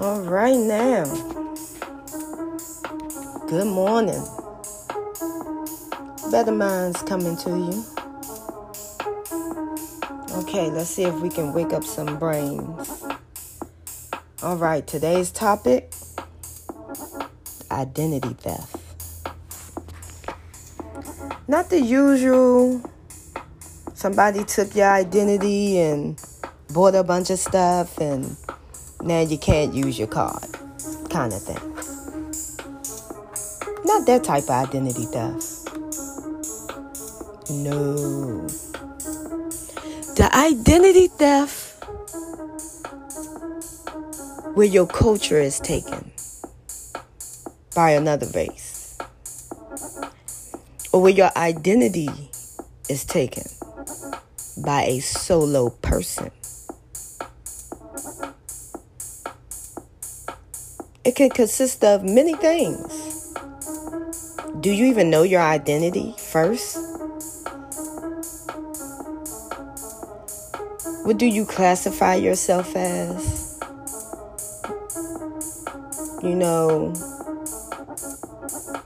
All right now. Good morning. Better minds coming to you. Okay, let's see if we can wake up some brains. All right, today's topic identity theft. Not the usual somebody took your identity and bought a bunch of stuff and now you can't use your card kind of thing. Not that type of identity theft. No. The identity theft where your culture is taken by another race, or where your identity is taken by a solo person. It can consist of many things. Do you even know your identity first? What do you classify yourself as? You know,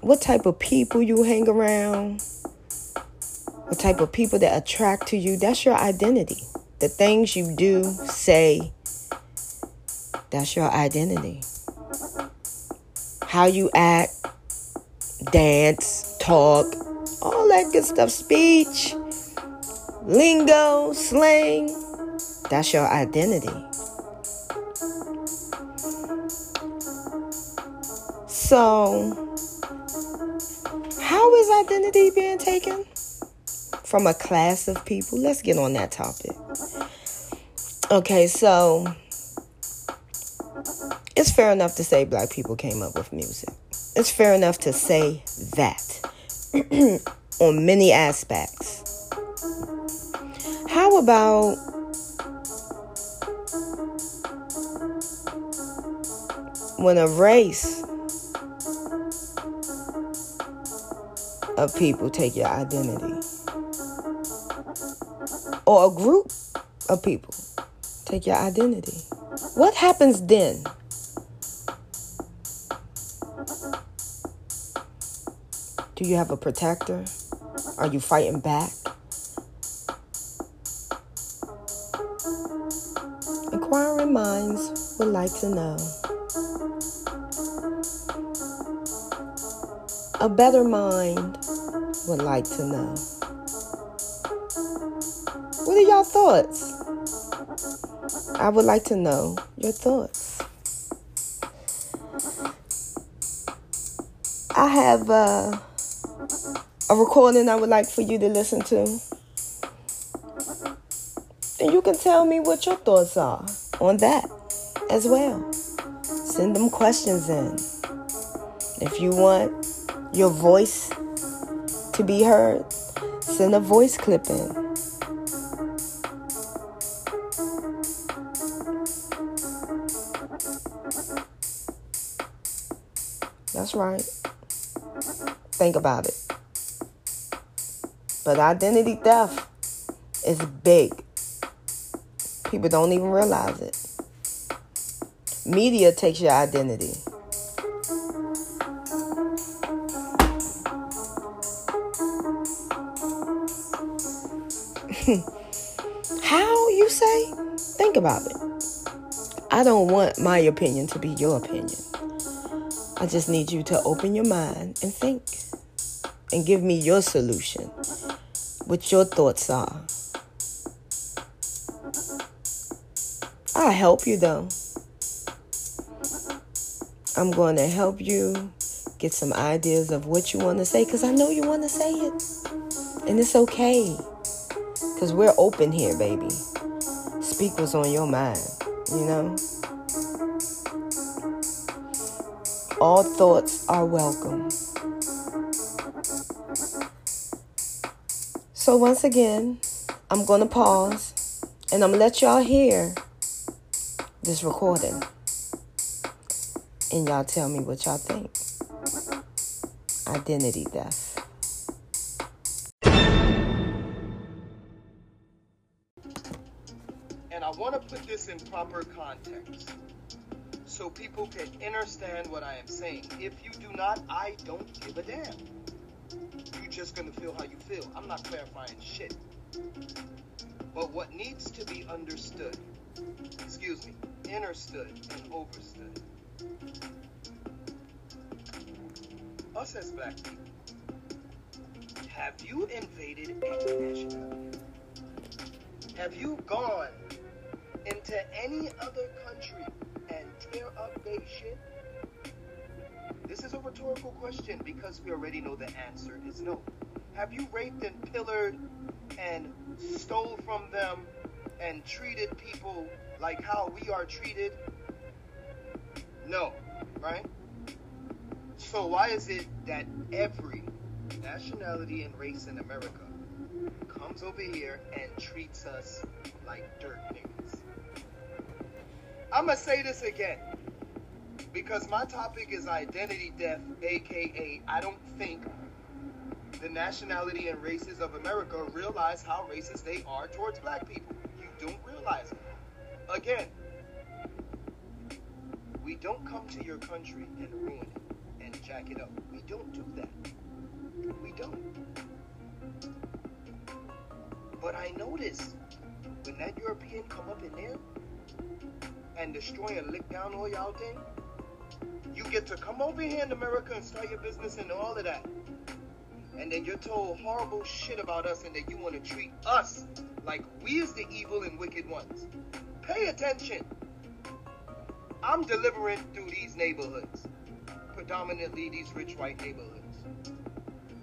what type of people you hang around, what type of people that attract to you, that's your identity. The things you do, say, that's your identity. How you act, dance, talk, all that good stuff, speech, lingo, slang, that's your identity. So, how is identity being taken? From a class of people? Let's get on that topic. Okay, so it's fair enough to say black people came up with music. It's fair enough to say that on many aspects. How about when a race of people take your identity, or a group of people take your identity, what happens then? Do you have a protector? Are you fighting back? Inquiring minds would like to know. A better mind would like to know. What are y'all thoughts? I would like to know your thoughts. I have uh, a recording I would like for you to listen to. And you can tell me what your thoughts are on that as well. Send them questions in. If you want your voice to be heard, send a voice clip in. Right. Think about it. But identity theft is big. People don't even realize it. Media takes your identity. How you say? Think about it. I don't want my opinion to be your opinion. I just need you to open your mind and think and give me your solution, what your thoughts are. I'll help you though. I'm going to help you get some ideas of what you want to say because I know you want to say it. And it's okay. Because we're open here, baby. Speak what's on your mind, you know? All thoughts are welcome. So, once again, I'm going to pause and I'm going to let y'all hear this recording. And y'all tell me what y'all think. Identity theft. And I want to put this in proper context so people can understand what I am saying. If you do not, I don't give a damn. You're just to feel how you feel. I'm not clarifying shit. But what needs to be understood, excuse me, understood and overstood. Us as black people, have you invaded any nationality? Have you gone into any other country This is a rhetorical question because we already know the answer is no. Have you raped and pillared and stole from them and treated people like how we are treated? No, right? So why is it that every nationality and race in America comes over here and treats us like dirt niggas? I'm gonna say this again because my topic is identity theft, aka I don't think the nationality and races of America realize how racist they are towards black people. You don't realize it. Again, we don't come to your country and ruin it and jack it up. We don't do that. We don't. But I notice when that European come up in there and destroy and lick down all y'all thing, you get to come over here in America and start your business and all of that and then you're told horrible shit about us and that you want to treat us like we is the evil and wicked ones. Pay attention. I'm delivering through these neighborhoods, predominantly these rich white neighborhoods.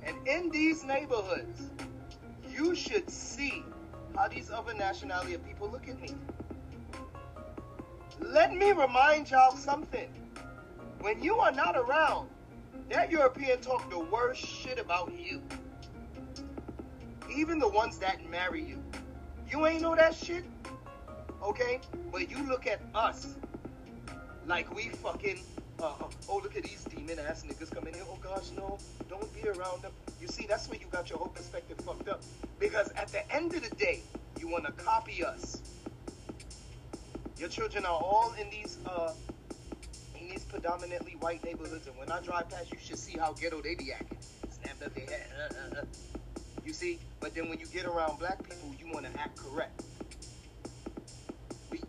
And in these neighborhoods, you should see how these other nationality of people look at me. Let me remind y'all something. When you are not around, that European talk the worst shit about you. Even the ones that marry you. You ain't know that shit? Okay? But you look at us like we fucking, uh, oh, look at these demon ass niggas coming here. Oh gosh, no, don't be around them. You see, that's where you got your whole perspective fucked up. Because at the end of the day, you want to copy us. Your children are all in these uh, predominantly white neighborhoods, and when I drive past, you should see how ghetto they be acting. Snapped up their head. Uh, uh, uh. You see? But then when you get around black people, you want to act correct.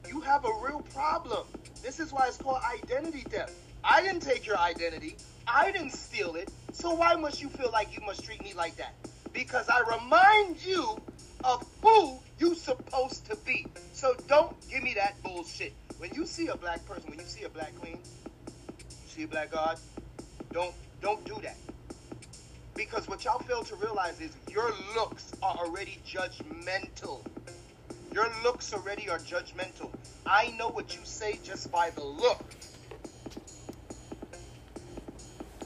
You have a real problem. This is why it's called identity theft. I didn't take your identity. I didn't steal it. So why must you feel like you must treat me like that? Because I remind you of who you supposed to be. So don't give me that bullshit. When you see a black person, when you see a black queen, see a black God, don't don't do that. Because what y'all fail to realize is your looks are already judgmental. Your looks already are judgmental. I know what you say just by the look.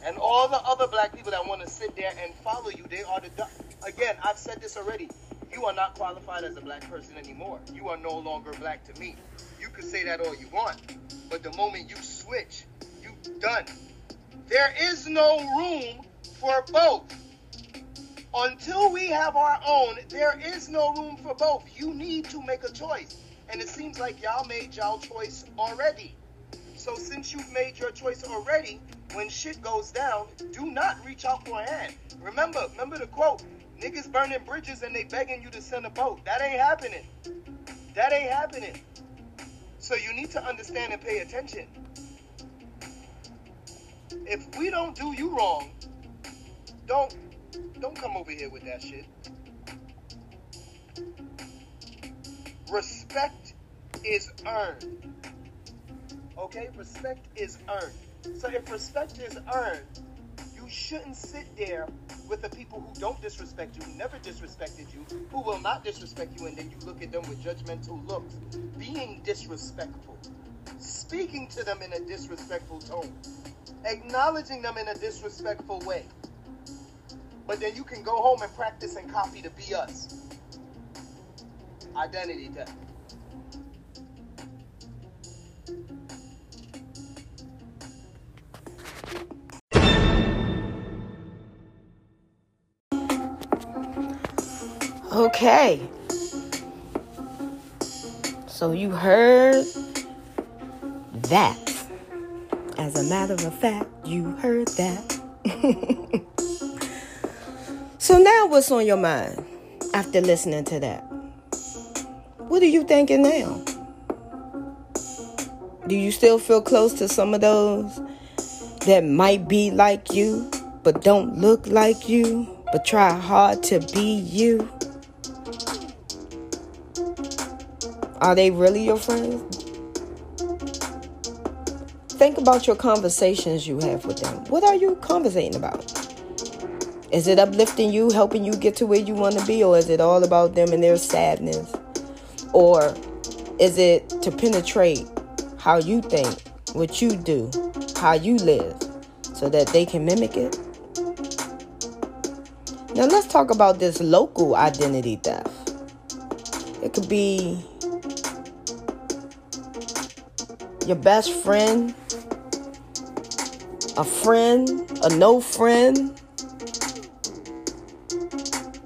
And all the other black people that want to sit there and follow you, they are the again, I've said this already. You are not qualified as a black person anymore. You are no longer black to me. You can say that all you want. But the moment you switch done. There is no room for both. Until we have our own, there is no room for both. You need to make a choice. And it seems like y'all made y'all choice already. So since you've made your choice already, when shit goes down, do not reach out for a hand. Remember, remember the quote, niggas burning bridges and they begging you to send a boat. That ain't happening. That ain't happening. So you need to understand and pay attention if we don't do you wrong, don't don't come over here with that shit. Respect is earned. Okay? Respect is earned. So if respect is earned, you shouldn't sit there with the people who don't disrespect you, who never disrespected you, who will not disrespect you, and then you look at them with judgmental looks, being disrespectful, speaking to them in a disrespectful tone acknowledging them in a disrespectful way. But then you can go home and practice and copy to be us. Identity theft. Okay. So you heard that. As a matter of fact, you heard that. so now what's on your mind after listening to that? What are you thinking now? Do you still feel close to some of those that might be like you, but don't look like you, but try hard to be you? Are they really your friends? Think about your conversations you have with them. What are you conversating about? Is it uplifting you, helping you get to where you want to be, or is it all about them and their sadness? Or is it to penetrate how you think, what you do, how you live, so that they can mimic it? Now, let's talk about this local identity theft. It could be your best friend, a friend, a no friend,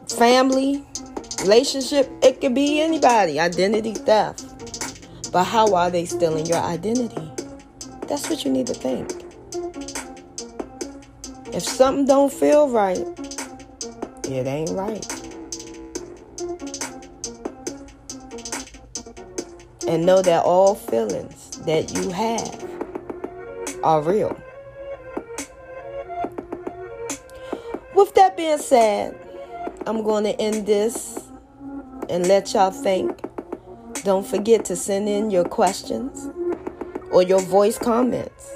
family, relationship. It could be anybody. Identity theft. But how are they stealing your identity? That's what you need to think. If something don't feel right, it ain't right. And know that all feelings that you have are real. With that being said, I'm going to end this and let y'all think. Don't forget to send in your questions or your voice comments.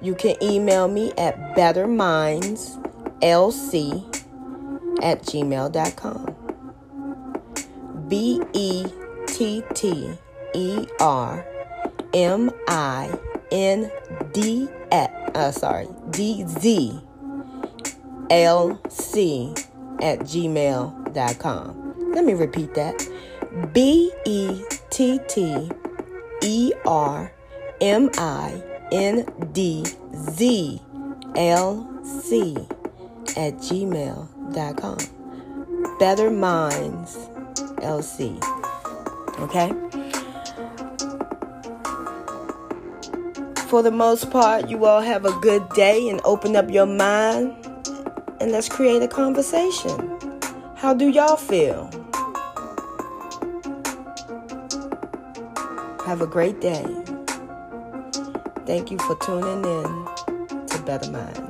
You can email me at bettermindslc at gmail.com. B E T T E R M I N D uh, sorry D Z L C at gmail.com. Let me repeat that. B E T T E R M I N D Z L C at gmail.com. Better Minds LC. Okay? For the most part, you all have a good day and open up your mind and let's create a conversation. How do y'all feel? Have a great day. Thank you for tuning in to Better Minds.